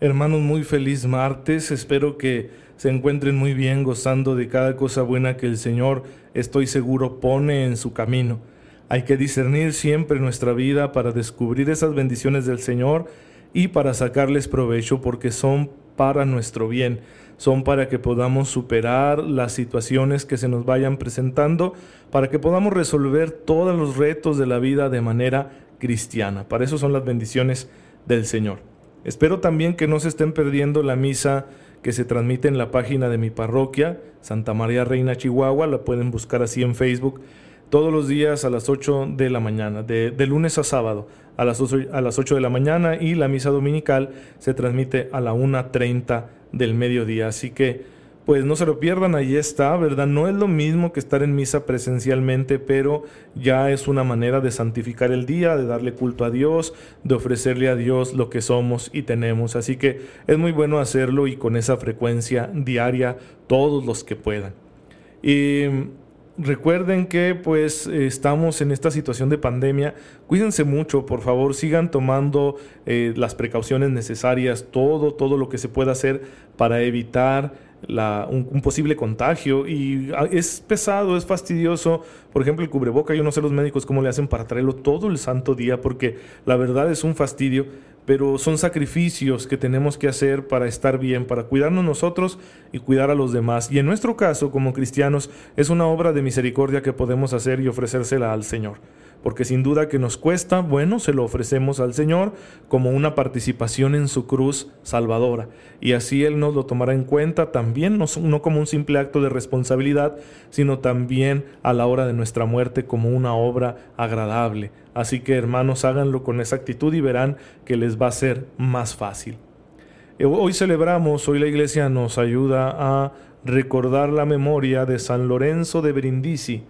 Hermanos, muy feliz martes. Espero que se encuentren muy bien gozando de cada cosa buena que el Señor, estoy seguro, pone en su camino. Hay que discernir siempre nuestra vida para descubrir esas bendiciones del Señor y para sacarles provecho porque son para nuestro bien, son para que podamos superar las situaciones que se nos vayan presentando, para que podamos resolver todos los retos de la vida de manera cristiana. Para eso son las bendiciones del Señor. Espero también que no se estén perdiendo la misa que se transmite en la página de mi parroquia, Santa María Reina Chihuahua, la pueden buscar así en Facebook, todos los días a las 8 de la mañana, de, lunes a sábado, a las, 8, a las 8 de la mañana y la misa dominical se transmite a la 1.30 del mediodía. Así que pues no se lo pierdan, ahí está, ¿verdad? No es lo mismo que estar en misa presencialmente, pero ya es una manera de santificar el día, de darle culto a Dios, de ofrecerle a Dios lo que somos y tenemos. Así que es muy bueno hacerlo y con esa frecuencia diaria todos los que puedan. Y recuerden que pues estamos en esta situación de pandemia. Cuídense mucho, por favor, sigan tomando eh, las precauciones necesarias, todo, todo lo que se pueda hacer para evitar un, posible contagio y ah, es pesado, es fastidioso. Por ejemplo, el cubreboca, yo no sé los médicos cómo le hacen para traerlo todo el santo día, porque la verdad es un fastidio, pero son sacrificios que tenemos que hacer para estar bien, para cuidarnos nosotros y cuidar a los demás. Y en nuestro caso, como cristianos, es una obra de misericordia que podemos hacer y ofrecérsela al Señor porque sin duda que nos cuesta, bueno, se lo ofrecemos al Señor como una participación en su cruz salvadora. Y así Él nos lo tomará en cuenta también, no, como un simple acto de responsabilidad, sino también a la hora de nuestra muerte como una obra agradable. Así que hermanos, háganlo con esa actitud y verán que les va a ser más fácil. Eh, hoy celebramos, hoy la iglesia nos ayuda a recordar la memoria de San Lorenzo de Brindisi,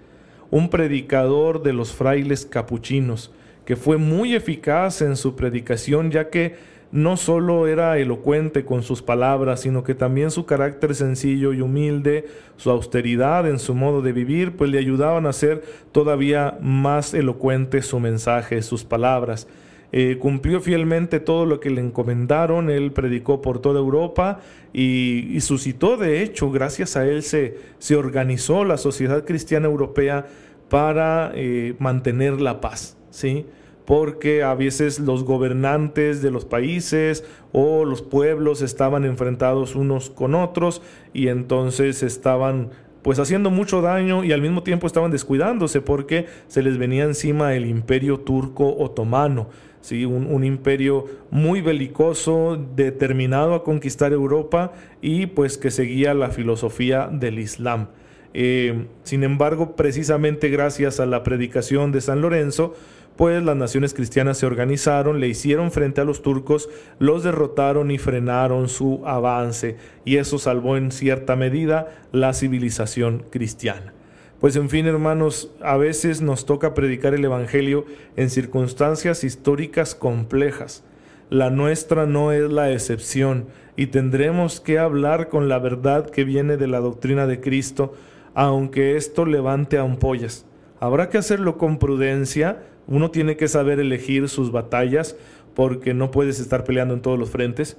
un predicador de los frailes capuchinos, que fue muy eficaz en su predicación, ya que no solo era elocuente con sus palabras, sino que también su carácter sencillo y humilde, su austeridad en su modo de vivir, pues le ayudaban a hacer todavía más elocuente su mensaje, sus palabras. Eh, cumplió fielmente todo lo que le encomendaron, él predicó por toda Europa y, suscitó, de hecho, gracias a él se, se organizó la sociedad cristiana europea para eh, mantener la paz, ¿sí? porque a veces los gobernantes de los países o los pueblos estaban enfrentados unos con otros y entonces estaban pues haciendo mucho daño y al mismo tiempo estaban descuidándose porque se les venía encima el imperio turco otomano. ¿sí? Un, imperio muy belicoso, determinado a conquistar Europa y pues que seguía la filosofía del Islam. Eh, sin embargo, precisamente gracias a la predicación de San Lorenzo, pues las naciones cristianas se organizaron, le hicieron frente a los turcos, los derrotaron y frenaron su avance, y eso salvó en cierta medida la civilización cristiana. Pues en fin, hermanos, a veces nos toca predicar el Evangelio en circunstancias históricas complejas. La nuestra no es la excepción y tendremos que hablar con la verdad que viene de la doctrina de Cristo, aunque esto levante ampollas. Habrá que hacerlo con prudencia, uno tiene que saber elegir sus batallas porque no puedes estar peleando en todos los frentes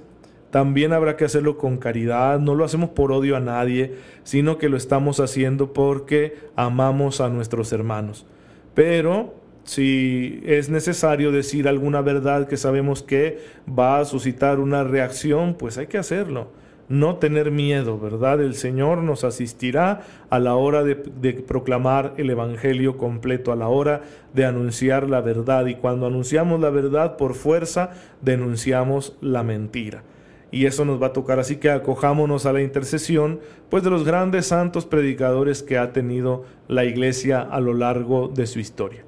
también habrá que hacerlo con caridad, no lo hacemos por odio a nadie, sino que lo estamos haciendo porque amamos a nuestros hermanos. Pero si es necesario decir alguna verdad que sabemos que va a suscitar una reacción, pues hay que hacerlo. No tener miedo, ¿verdad? El Señor nos asistirá a la hora de, proclamar el Evangelio completo, a la hora de anunciar la verdad. Y cuando anunciamos la verdad por fuerza, denunciamos la mentira y eso nos va a tocar. Así que acojámonos a la intercesión, pues de los grandes santos predicadores que ha tenido la iglesia a lo largo de su historia.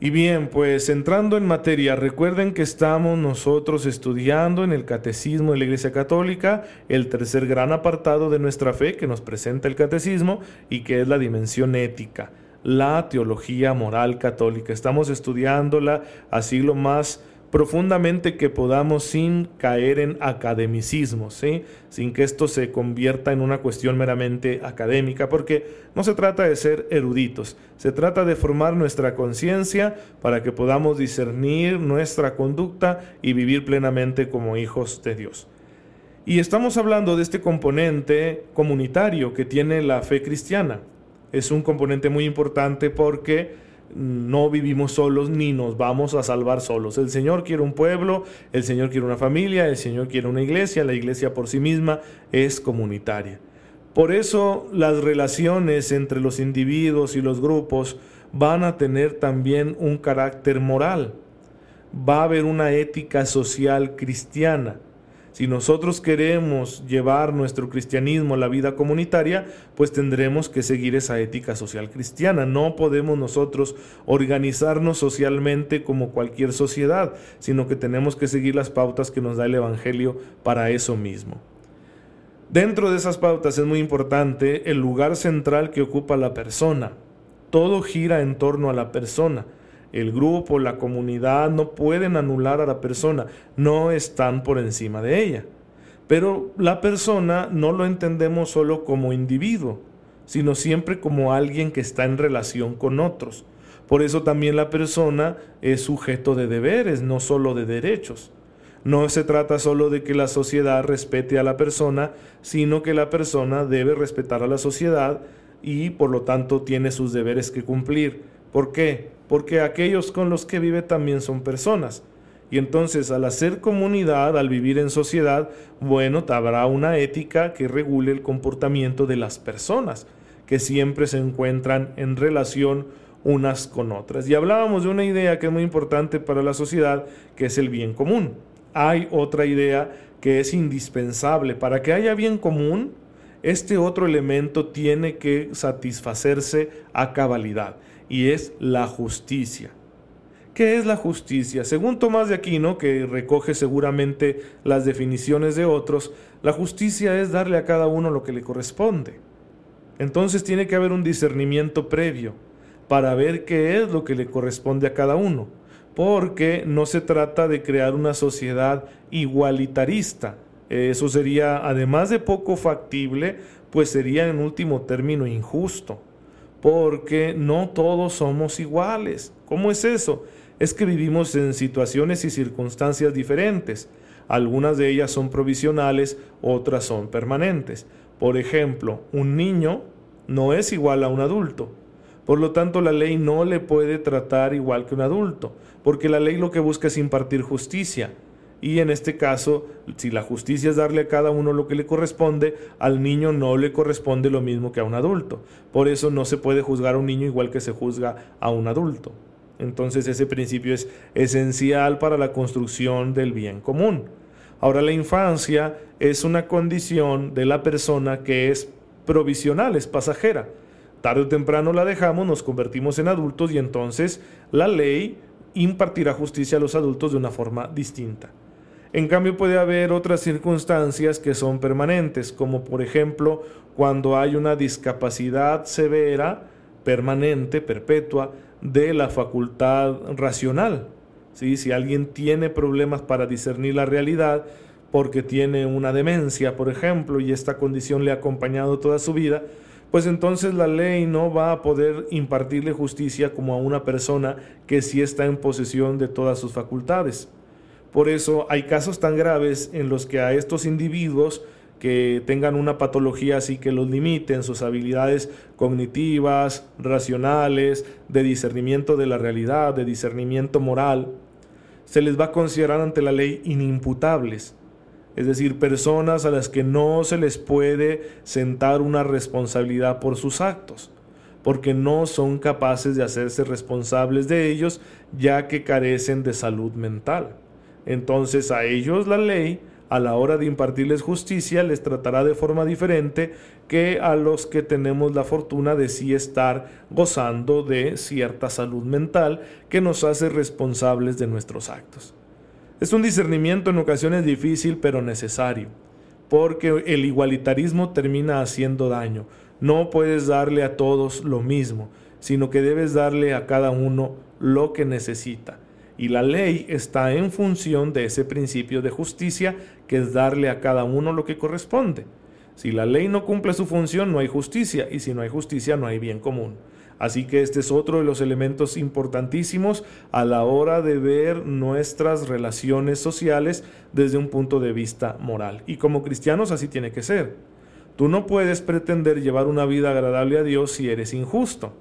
Y bien, pues entrando en materia, recuerden que estamos nosotros estudiando en el Catecismo de la Iglesia Católica el tercer gran apartado de nuestra fe que nos presenta el Catecismo y que es la dimensión ética, la teología moral católica. Estamos estudiándola así lo más profundamente que podamos sin caer en academicismo, ¿sí? sin que esto se convierta en una cuestión meramente académica, porque no se trata de ser eruditos, se trata de formar nuestra conciencia para que podamos discernir nuestra conducta y vivir plenamente como hijos de Dios. Y estamos hablando de este componente comunitario que tiene la fe cristiana. Es un componente muy importante porque no vivimos solos ni nos vamos a salvar solos. El Señor quiere un pueblo, el Señor quiere una familia, el Señor quiere una iglesia, la iglesia por sí misma es comunitaria. Por eso las relaciones entre los individuos y los grupos van a tener también un carácter moral. Va a haber una ética social cristiana si nosotros queremos llevar nuestro cristianismo a la vida comunitaria, pues tendremos que seguir esa ética social cristiana. No podemos nosotros organizarnos socialmente como cualquier sociedad, sino que tenemos que seguir las pautas que nos da el Evangelio para eso mismo. Dentro de esas pautas es muy importante el lugar central que ocupa la persona. Todo gira en torno a la persona. El grupo, la comunidad no pueden anular a la persona, no están por encima de ella. Pero la persona no lo entendemos solo como individuo, sino siempre como alguien que está en relación con otros. Por eso también la persona es sujeto de deberes, no solo de derechos. No se trata solo de que la sociedad respete a la persona, sino que la persona debe respetar a la sociedad y por lo tanto tiene sus deberes que cumplir. ¿Por qué? porque aquellos con los que vive también son personas. Y entonces al hacer comunidad, al vivir en sociedad, bueno, habrá una ética que regule el comportamiento de las personas, que siempre se encuentran en relación unas con otras. Y hablábamos de una idea que es muy importante para la sociedad, que es el bien común. Hay otra idea que es indispensable. Para que haya bien común, este otro elemento tiene que satisfacerse a cabalidad y es la justicia. ¿Qué es la justicia? Según Tomás de Aquino, que recoge seguramente las definiciones de otros, la justicia es darle a cada uno lo que le corresponde. Entonces tiene que haber un discernimiento previo para ver qué es lo que le corresponde a cada uno, porque no se trata de crear una sociedad igualitarista. Eso sería, además de poco factible, pues sería en último término injusto porque no todos somos iguales. ¿Cómo es eso? Es que vivimos en situaciones y circunstancias diferentes. Algunas de ellas son provisionales, otras son permanentes. Por ejemplo, un niño no es igual a un adulto. Por lo tanto, la ley no le puede tratar igual que un adulto, porque la ley lo que busca es impartir justicia. Y en este caso, si la justicia es darle a cada uno lo que le corresponde, al niño no le corresponde lo mismo que a un adulto. Por eso no se puede juzgar a un niño igual que se juzga a un adulto. Entonces ese principio es esencial para la construcción del bien común. Ahora la infancia es una condición de la persona que es provisional, es pasajera. Tarde o temprano la dejamos, nos convertimos en adultos y entonces la ley impartirá justicia a los adultos de una forma distinta. En cambio puede haber otras circunstancias que son permanentes, como por ejemplo cuando hay una discapacidad severa, permanente, perpetua, de la facultad racional. ¿Sí? Si alguien tiene problemas para discernir la realidad, porque tiene una demencia, por ejemplo, y esta condición le ha acompañado toda su vida, pues entonces la ley no va a poder impartirle justicia como a una persona que sí está en posesión de todas sus facultades. Por eso hay casos tan graves en los que a estos individuos que tengan una patología así que los limite en sus habilidades cognitivas, racionales, de discernimiento de la realidad, de discernimiento moral, se les va a considerar ante la ley inimputables, es decir, personas a las que no se les puede sentar una responsabilidad por sus actos, porque no son capaces de hacerse responsables de ellos ya que carecen de salud mental. Entonces a ellos la ley a la hora de impartirles justicia les tratará de forma diferente que a los que tenemos la fortuna de sí estar gozando de cierta salud mental que nos hace responsables de nuestros actos. Es un discernimiento en ocasiones difícil pero necesario, porque el igualitarismo termina haciendo daño. No puedes darle a todos lo mismo, sino que debes darle a cada uno lo que necesita. Y la ley está en función de ese principio de justicia, que es darle a cada uno lo que corresponde. Si la ley no cumple su función, no hay justicia, y si no hay justicia, no hay bien común. Así que este es otro de los elementos importantísimos a la hora de ver nuestras relaciones sociales desde un punto de vista moral. Y como cristianos así tiene que ser. Tú no puedes pretender llevar una vida agradable a Dios si eres injusto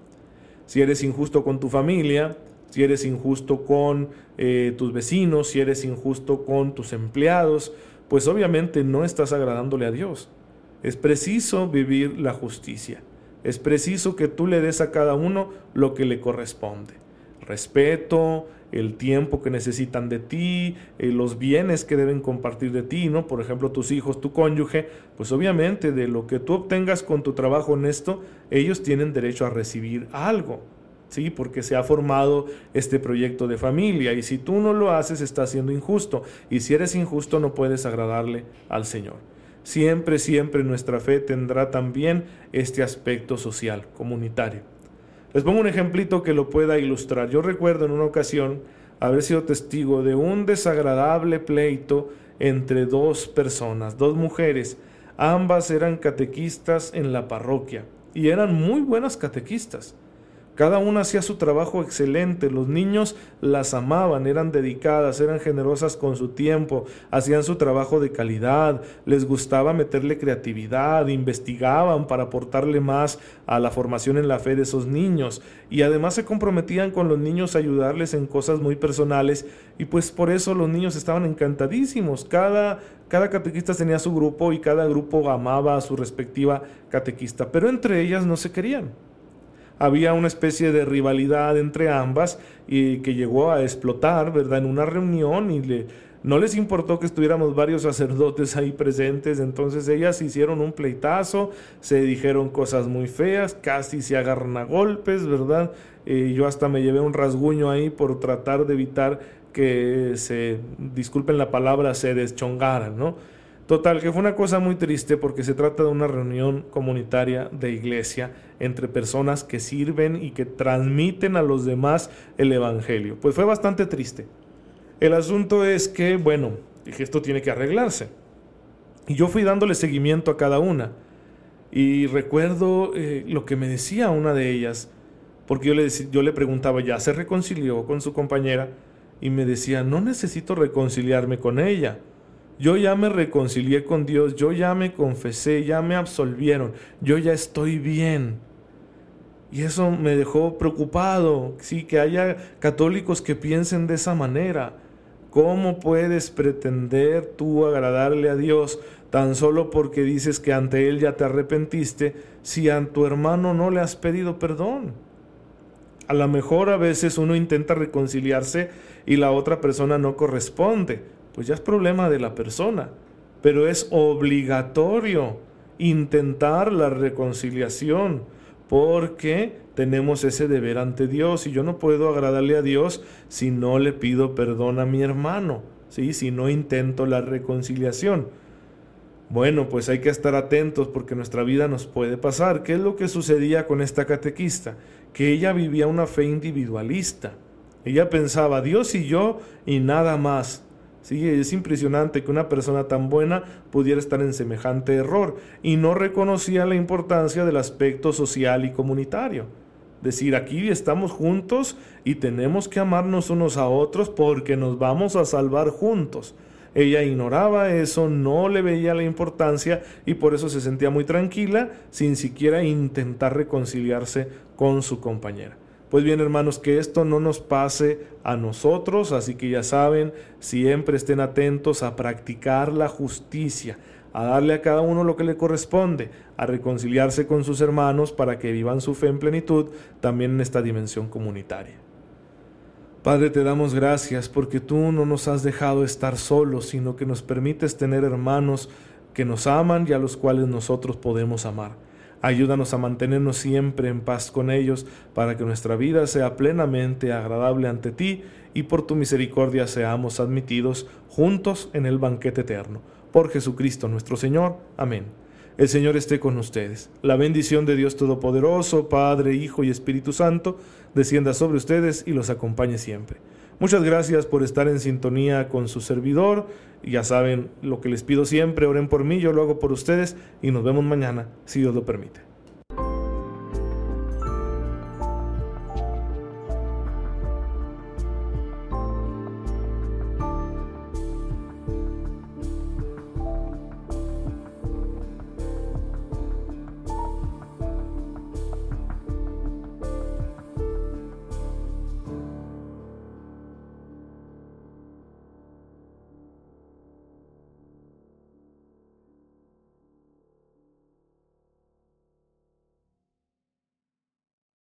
si eres injusto con tu familia, si eres injusto con eh, tus vecinos, si eres injusto con tus empleados, pues obviamente no estás agradándole a Dios. Es preciso vivir la justicia. Es preciso que tú le des a cada uno lo que le corresponde. Respeto, el tiempo que necesitan de ti, eh, los bienes que deben compartir de ti, ¿no? Por ejemplo, tus hijos, tu cónyuge, pues obviamente de lo que tú obtengas con tu trabajo honesto, ellos tienen derecho a recibir algo, ¿sí? Porque se ha formado este proyecto de familia y si tú no lo haces, estás siendo injusto y si eres injusto no puedes agradarle al Señor. Siempre, siempre nuestra fe tendrá también este aspecto social, comunitario. Les pongo un ejemplito que lo pueda ilustrar. Yo recuerdo en una ocasión haber sido testigo de un desagradable pleito entre dos personas, dos mujeres. Ambas eran catequistas en la parroquia y eran muy buenas catequistas. Cada una hacía su trabajo excelente, los niños las amaban, eran dedicadas, eran generosas con su tiempo, hacían su trabajo de calidad, les gustaba meterle creatividad, investigaban para aportarle más a la formación en la fe de esos niños. Y además se comprometían con los niños a ayudarles en cosas muy personales y pues por eso los niños estaban encantadísimos. Cada cada catequista tenía su grupo y cada grupo amaba a su respectiva catequista, pero entre ellas no se querían había una especie de rivalidad entre ambas y que llegó a explotar, ¿verdad? En una reunión y le, no les importó que estuviéramos varios sacerdotes ahí presentes, entonces ellas hicieron un pleitazo, se dijeron cosas muy feas, casi se agarran a golpes, ¿verdad? Eh, yo hasta me llevé un rasguño ahí por tratar de evitar que se, disculpen la palabra, se deschongaran, ¿no? Total, que fue una cosa muy triste porque se trata de una reunión comunitaria de iglesia entre personas que sirven y que transmiten a los demás el Evangelio. Pues fue bastante triste. El asunto es que, bueno, dije, esto tiene que arreglarse. Y yo fui dándole seguimiento a cada una. Y recuerdo eh, lo que me decía una de ellas, porque yo le, yo le preguntaba, ¿ya se reconcilió con su compañera? Y me decía, no necesito reconciliarme con ella yo ya me reconcilié con Dios, yo ya me confesé, ya me absolvieron, yo ya estoy bien. Y eso me dejó preocupado, sí, que haya católicos que piensen de esa manera. ¿Cómo puedes pretender tú agradarle a Dios tan solo porque dices que ante Él ya te arrepentiste si a tu hermano no le has pedido perdón? A lo mejor a veces uno intenta reconciliarse y la otra persona no corresponde pues ya es problema de la persona, pero es obligatorio intentar la reconciliación porque tenemos ese deber ante Dios y yo no puedo agradarle a Dios si no le pido perdón a mi hermano, ¿sí? si no intento la reconciliación. Bueno, pues hay que estar atentos porque nuestra vida nos puede pasar. ¿Qué es lo que sucedía con esta catequista? Que ella vivía una fe individualista. Ella pensaba, Dios y yo y nada más. Sí, es impresionante que una persona tan buena pudiera estar en semejante error y no reconocía la importancia del aspecto social y comunitario. Decir, aquí estamos juntos y tenemos que amarnos unos a otros porque nos vamos a salvar juntos. Ella ignoraba eso, no le veía la importancia y por eso se sentía muy tranquila sin siquiera intentar reconciliarse con su compañera. Pues bien, hermanos, que esto no nos pase a nosotros, así que ya saben, siempre estén atentos a practicar la justicia, a darle a cada uno lo que le corresponde, a reconciliarse con sus hermanos para que vivan su fe en plenitud también en esta dimensión comunitaria. Padre, te damos gracias porque tú no nos has dejado estar solos, sino que nos permites tener hermanos que nos aman y a los cuales nosotros podemos amar. Ayúdanos a mantenernos siempre en paz con ellos para que nuestra vida sea plenamente agradable ante ti y por tu misericordia seamos admitidos juntos en el banquete eterno. Por Jesucristo nuestro Señor. Amén. El Señor esté con ustedes. La bendición de Dios Todopoderoso, Padre, Hijo y Espíritu Santo, descienda sobre ustedes y los acompañe siempre. Muchas gracias por estar en sintonía con su servidor. Ya saben lo que les pido siempre, oren por mí, yo lo hago por ustedes y nos vemos mañana, si Dios lo permite.